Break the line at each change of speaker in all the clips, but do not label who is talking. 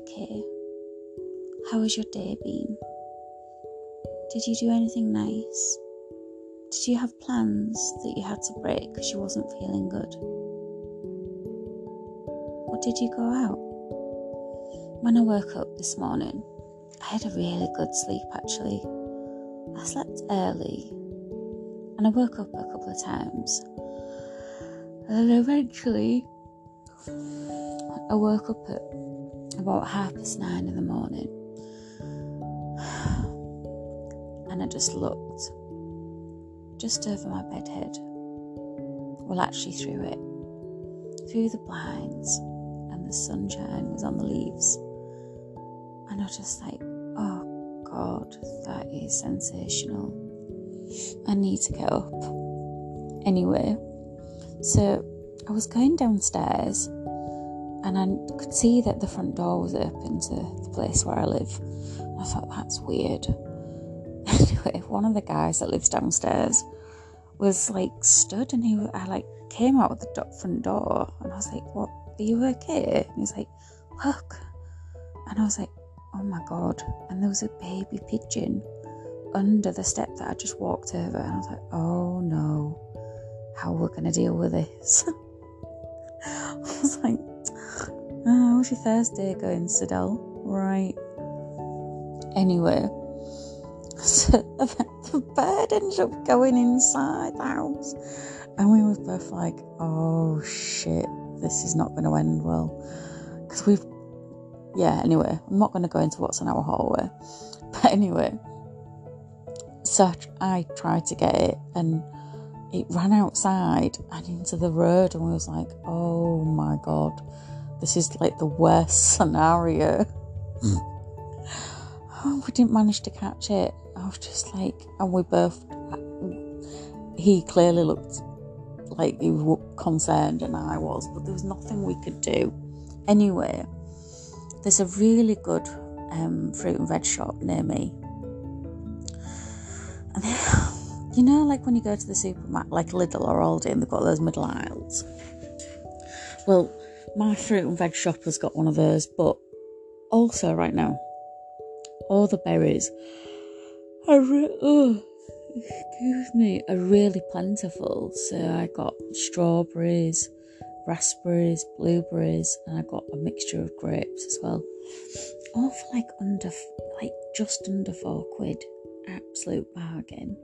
okay? How has your day been? Did you do anything nice? Did you have plans that you had to break because you wasn't feeling good? Or did you go out? When I woke up this morning, I had a really good sleep actually. I slept early and I woke up a couple of times. And then eventually, I woke up at about half past nine in the morning and I just looked just over my bed head. Well, actually, through it, through the blinds, and the sunshine was on the leaves. And I was just like, oh God, that is sensational. I need to get up. Anyway, so I was going downstairs and I could see that the front door was open to the place where I live. I thought that's weird. Anyway, one of the guys that lives downstairs was like stood and he I like came out of the front door and I was like, What are you okay? And he's like, Look and I was like, Oh my god and there was a baby pigeon under the step that I just walked over and I was like, Oh no, how we're we gonna deal with this. I was like, Uh, oh, how's your Thursday going, Sidel? Right. Anyway, so the bird ended up going inside the house, and we were both like, "Oh shit, this is not going to end well," because we've, yeah. Anyway, I'm not going to go into what's in our hallway, but anyway, so I tried to get it, and it ran outside and into the road, and we was like, "Oh my god." This is like the worst scenario. oh, we didn't manage to catch it. I was just like, and we both, he clearly looked like he was concerned, and I was, but there was nothing we could do. Anyway, there's a really good um, fruit and veg shop near me. And you know, like when you go to the supermarket, like Lidl or Aldi, and they've got those middle aisles. Well, my fruit and veg shop has got one of those, but also right now, all the berries are re- oh, excuse me are really plentiful. So I got strawberries, raspberries, blueberries, and I got a mixture of grapes as well. All for like under like just under four quid, absolute bargain.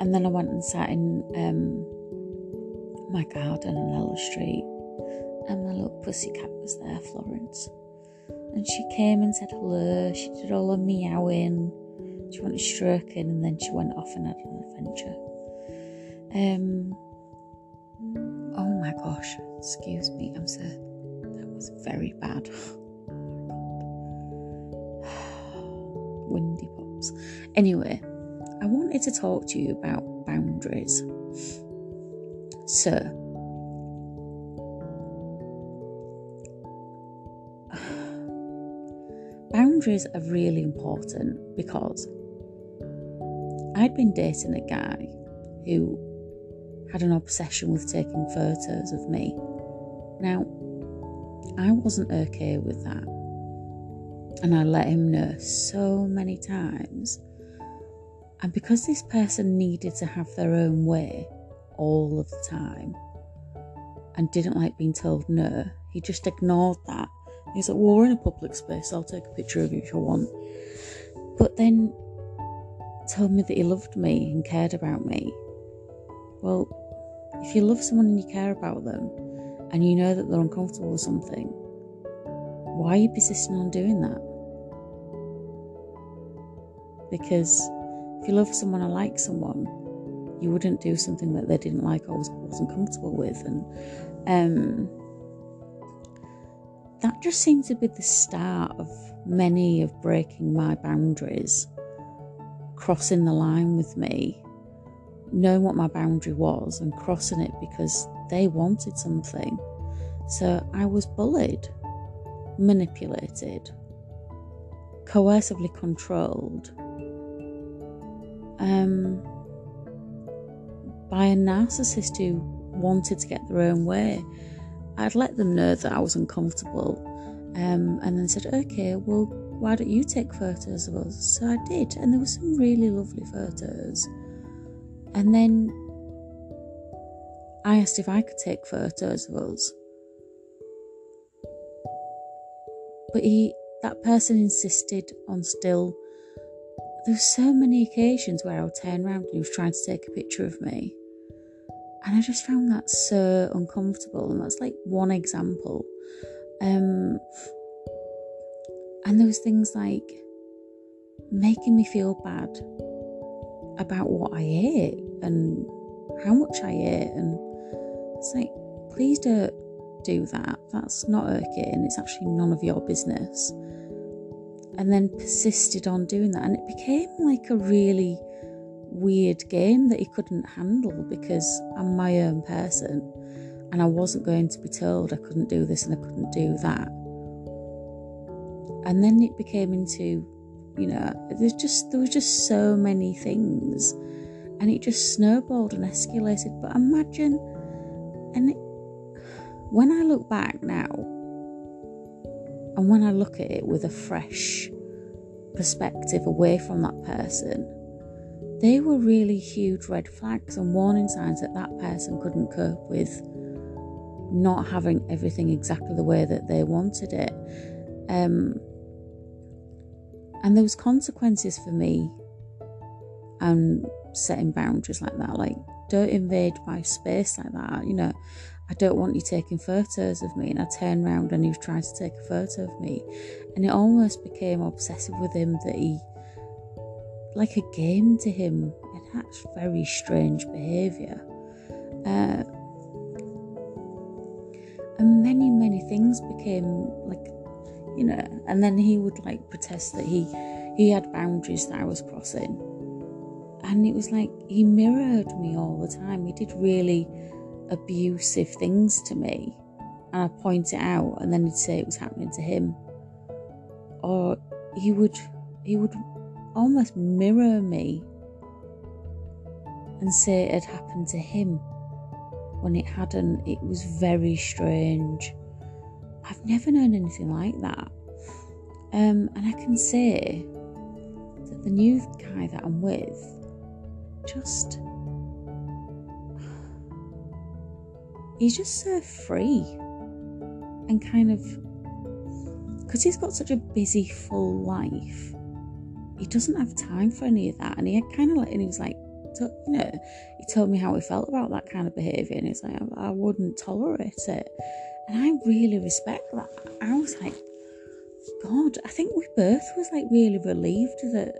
And then I went and sat in um, my garden on Ella Street and my little pussycat was there, Florence. And she came and said hello. She did all her meowing. She wanted stroking, and then she went off and had an adventure. Um. Oh my gosh! Excuse me. I'm so. That was very bad. Windy pops. Anyway, I wanted to talk to you about boundaries. So, boundaries are really important because I'd been dating a guy who had an obsession with taking photos of me. Now, I wasn't okay with that. And I let him know so many times. And because this person needed to have their own way all of the time and didn't like being told no, he just ignored that He's like, well, we're in a public space. I'll take a picture of you if you want. But then told me that he loved me and cared about me. Well, if you love someone and you care about them and you know that they're uncomfortable with something, why are you persisting on doing that? Because if you love someone or like someone, you wouldn't do something that they didn't like or wasn't comfortable with. And um, that just seemed to be the start of many of breaking my boundaries, crossing the line with me, knowing what my boundary was and crossing it because they wanted something. So I was bullied, manipulated, coercively controlled um, by a narcissist who wanted to get their own way I'd let them know that I was uncomfortable Um, and then said, okay, well, why don't you take photos of us? So I did, and there were some really lovely photos. And then I asked if I could take photos of us. But he, that person insisted on still. There were so many occasions where I would turn around and he was trying to take a picture of me. And I just found that so uncomfortable. And that's like one example. Um, and there was things like making me feel bad about what I ate and how much I ate. And it's like, please don't do that. That's not okay. And it's actually none of your business. And then persisted on doing that. And it became like a really weird game that he couldn't handle because I'm my own person and I wasn't going to be told I couldn't do this and I couldn't do that. And then it became into, you know, there's just there was just so many things and it just snowballed and escalated. But imagine and it, when I look back now and when I look at it with a fresh perspective away from that person, they were really huge red flags and warning signs that that person couldn't cope with not having everything exactly the way that they wanted it. Um, and there was consequences for me and setting boundaries like that. Like, don't invade my space like that. You know, I don't want you taking photos of me. And I turned around and he was trying to take a photo of me. And it almost became obsessive with him that he, like a game to him. And that's very strange behaviour. Uh, and many many things became like you know and then he would like protest that he he had boundaries that i was crossing and it was like he mirrored me all the time he did really abusive things to me and i point it out and then he'd say it was happening to him or he would he would almost mirror me and say it had happened to him when it hadn't. It was very strange. I've never known anything like that. Um, and I can say that the new guy that I'm with just. He's just so free and kind of. Because he's got such a busy, full life, he doesn't have time for any of that. And he kind of like, and he was like, you know, he told me how he felt about that kind of behaviour, and it's like I, I wouldn't tolerate it, and I really respect that. I was like, God, I think we both was like really relieved that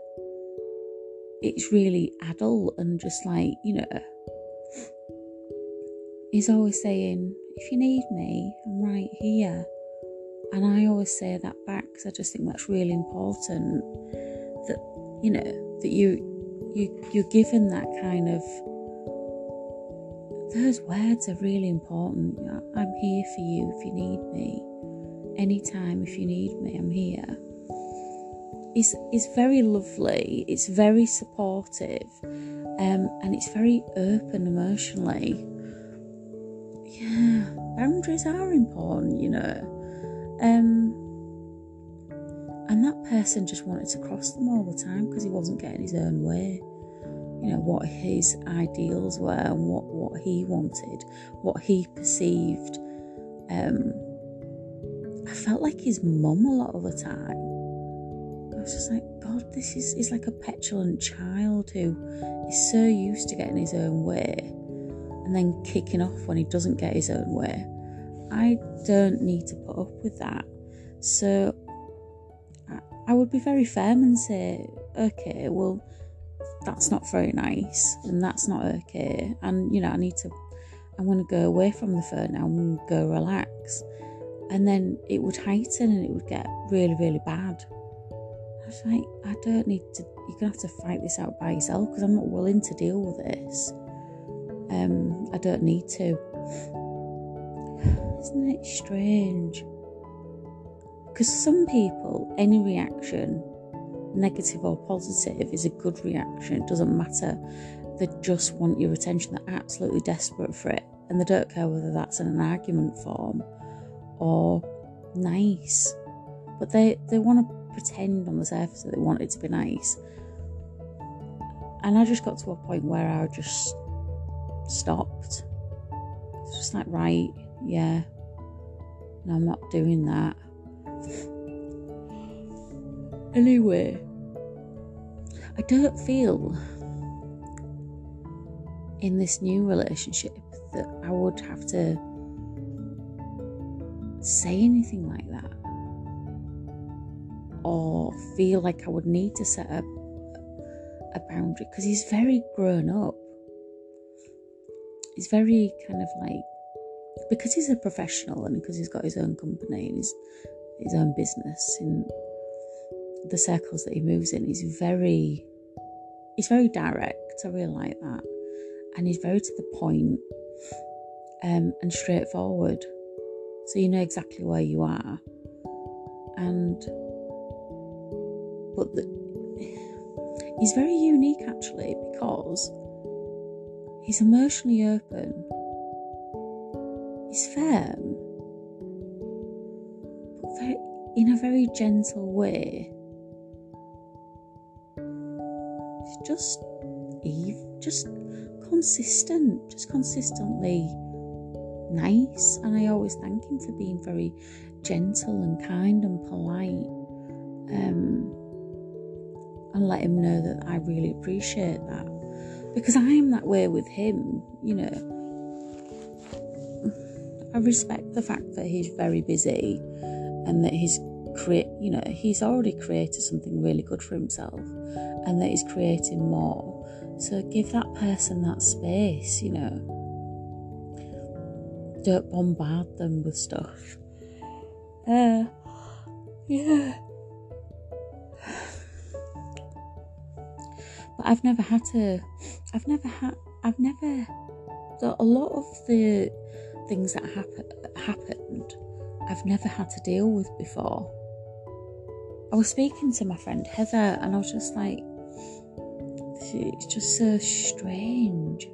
it's really adult and just like you know. He's always saying, if you need me, I'm right here. And I always say that back because I just think that's really important that, you know, that you you you're given that kind of those words are really important. I'm here for you if you need me. Anytime if you need me, I'm here. It's, it's very lovely, it's very supportive, um, and it's very open emotionally. Yeah, boundaries are important, you know. Um, that person just wanted to cross them all the time because he wasn't getting his own way. You know, what his ideals were and what, what he wanted, what he perceived. Um, I felt like his mum a lot of the time. I was just like, God, this is is like a petulant child who is so used to getting his own way and then kicking off when he doesn't get his own way. I don't need to put up with that. So I would be very firm and say, okay, well, that's not very nice and that's not okay. And, you know, I need to, I'm going to go away from the phone now and go relax. And then it would heighten and it would get really, really bad. I was like, I don't need to, you're going to have to fight this out by yourself because I'm not willing to deal with this. Um, I don't need to. Isn't it strange? Because some people, any reaction, negative or positive, is a good reaction. It doesn't matter. They just want your attention. They're absolutely desperate for it. And they don't care whether that's in an argument form or nice. but they they want to pretend on the surface that they want it to be nice. And I just got to a point where I just stopped. It's just like, right, yeah, no, I'm not doing that. Anyway, I don't feel in this new relationship that I would have to say anything like that or feel like I would need to set up a boundary because he's very grown up. He's very kind of like because he's a professional and because he's got his own company and his his own business in the circles that he moves in, he's very he's very direct. I really like that, and he's very to the point um, and straightforward. So you know exactly where you are, and but the, he's very unique actually because he's emotionally open, he's firm, a very gentle way. Just Eve, just consistent, just consistently nice. And I always thank him for being very gentle and kind and polite. Um, and let him know that I really appreciate that. Because I am that way with him, you know. I respect the fact that he's very busy and that he's create you know, he's already created something really good for himself and that he's creating more. So give that person that space, you know. Don't bombard them with stuff. Uh yeah. but I've never had to. I've never had. I've never. A lot of the things that happen, happened, I've never had to deal with before. I was speaking to my friend Heather, and I was just like, it's just so strange.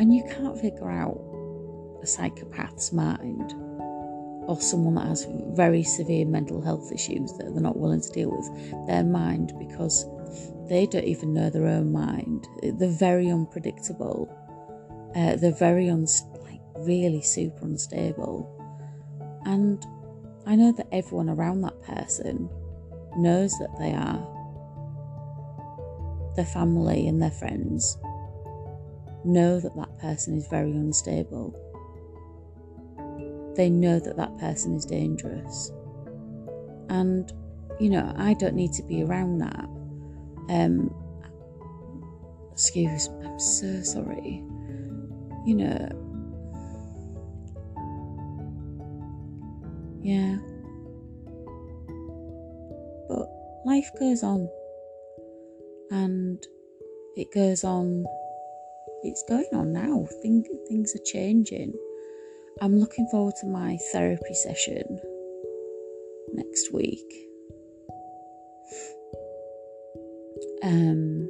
And you can't figure out a psychopath's mind or someone that has very severe mental health issues that they're not willing to deal with their mind because they don't even know their own mind. They're very unpredictable. Uh, they're very uns- like really super unstable. And I know that everyone around that person knows that they are. Their family and their friends know that that person is very unstable. They know that that person is dangerous. And, you know, I don't need to be around that. Um, excuse, I'm so sorry. You know, yeah. But life goes on, and it goes on. It's going on now. Think, things are changing. I'm looking forward to my therapy session next week. Um,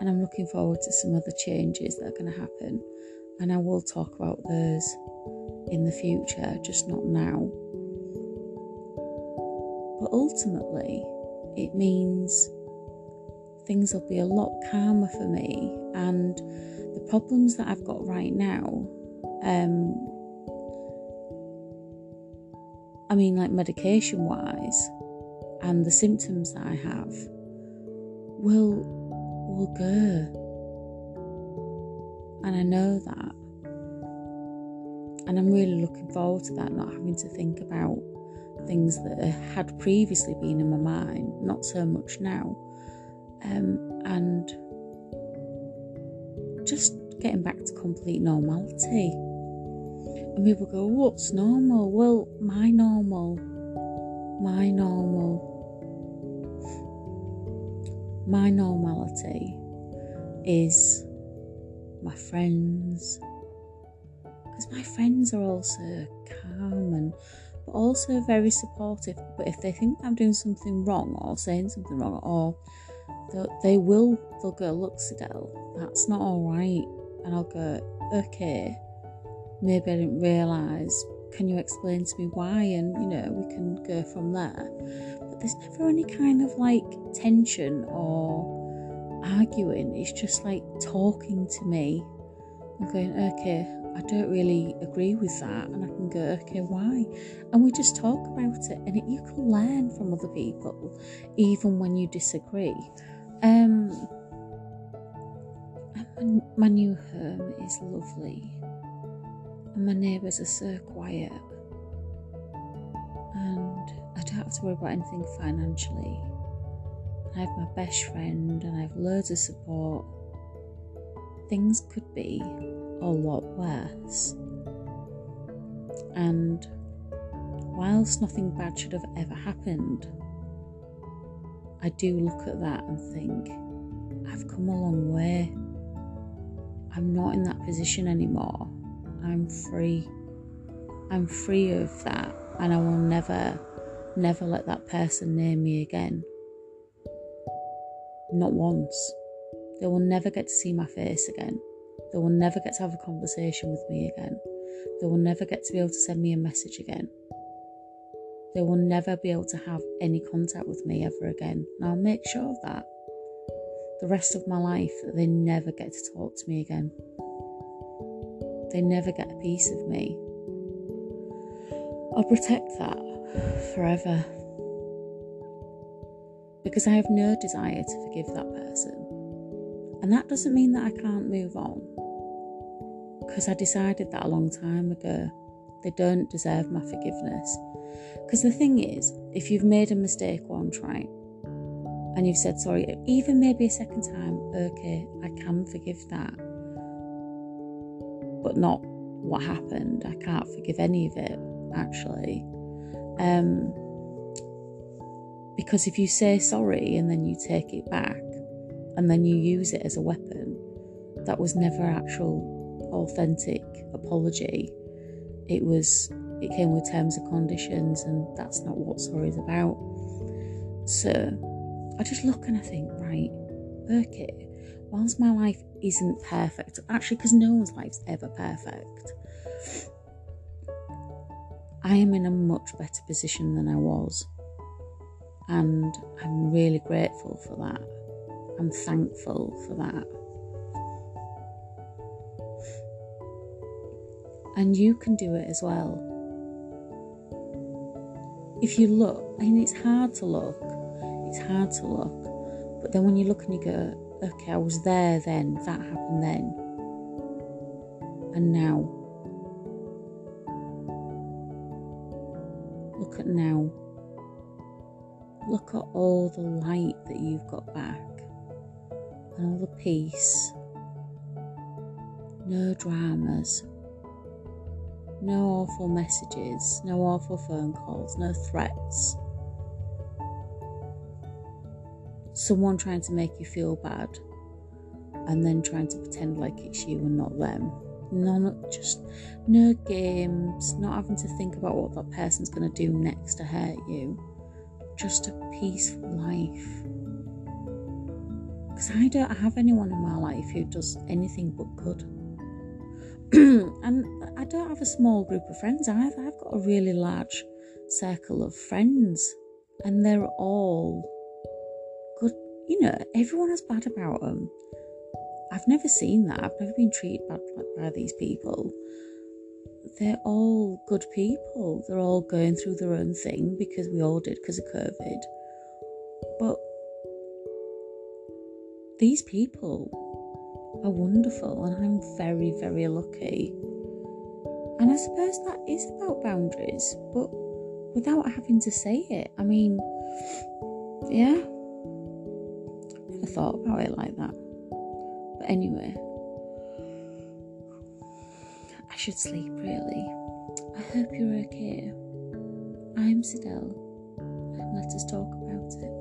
and I'm looking forward to some other changes that are going to happen. And I will talk about those in the future, just not now. But ultimately, it means things will be a lot calmer for me. And the problems that I've got right now, um, I mean, like medication wise, and the symptoms that I have will will go. And I know that. And I'm really looking forward to that, not having to think about things that had previously been in my mind, not so much now. Um, and just getting back to complete normality. And people go, What's normal? Well, my normal, my normal my normality is my friends because my friends are also calm and but also very supportive but if they think i'm doing something wrong or saying something wrong or they will they'll go look Sidel that's not all right and i'll go okay maybe i didn't realize can you explain to me why? And you know, we can go from there. But there's never any kind of like tension or arguing. It's just like talking to me and going, okay, I don't really agree with that. And I can go, okay, why? And we just talk about it. And it, you can learn from other people, even when you disagree. Um, my new home is lovely, and my neighbours are so quiet, and I don't have to worry about anything financially. I have my best friend, and I have loads of support. Things could be a lot worse. And whilst nothing bad should have ever happened, I do look at that and think, I've come a long way. I'm not in that position anymore. I'm free. I'm free of that, and I will never, never let that person near me again. Not once. They will never get to see my face again. They will never get to have a conversation with me again. They will never get to be able to send me a message again. They will never be able to have any contact with me ever again. And I'll make sure of that. The rest of my life, they never get to talk to me again. They never get a piece of me. I'll protect that forever. Because I have no desire to forgive that person. And that doesn't mean that I can't move on. Because I decided that a long time ago. They don't deserve my forgiveness. Because the thing is, if you've made a mistake once, right, and you've said sorry, even maybe a second time, okay, I can forgive that. But not what happened. I can't forgive any of it, actually. Um, because if you say sorry and then you take it back and then you use it as a weapon, that was never actual authentic apology. It was it came with terms and conditions, and that's not what sorry is about. So I just look and I think, right, okay, whilst my life isn't perfect, actually, because no one's life's ever perfect, I am in a much better position than I was. And I'm really grateful for that. I'm thankful for that. And you can do it as well. If you look, I mean, it's hard to look, it's hard to look, but then when you look and you go, okay, I was there then, that happened then, and now, look at now, look at all the light that you've got back, and all the peace, no dramas no awful messages, no awful phone calls, no threats. Someone trying to make you feel bad and then trying to pretend like it's you and not them. None, just no games, not having to think about what that person's going to do next to hurt you. Just a peaceful life. Because I don't have anyone in my life who does anything but good. and I don't have a small group of friends either. I've got a really large circle of friends, and they're all good. You know, everyone has bad about them. I've never seen that. I've never been treated bad by these people. They're all good people. They're all going through their own thing because we all did because of COVID. But these people are wonderful, and I'm very, very lucky. And I suppose that is about boundaries, but without having to say it. I mean, yeah, never thought about it like that. But anyway, I should sleep really. I hope you're okay. I'm Sidel, and let us talk about it.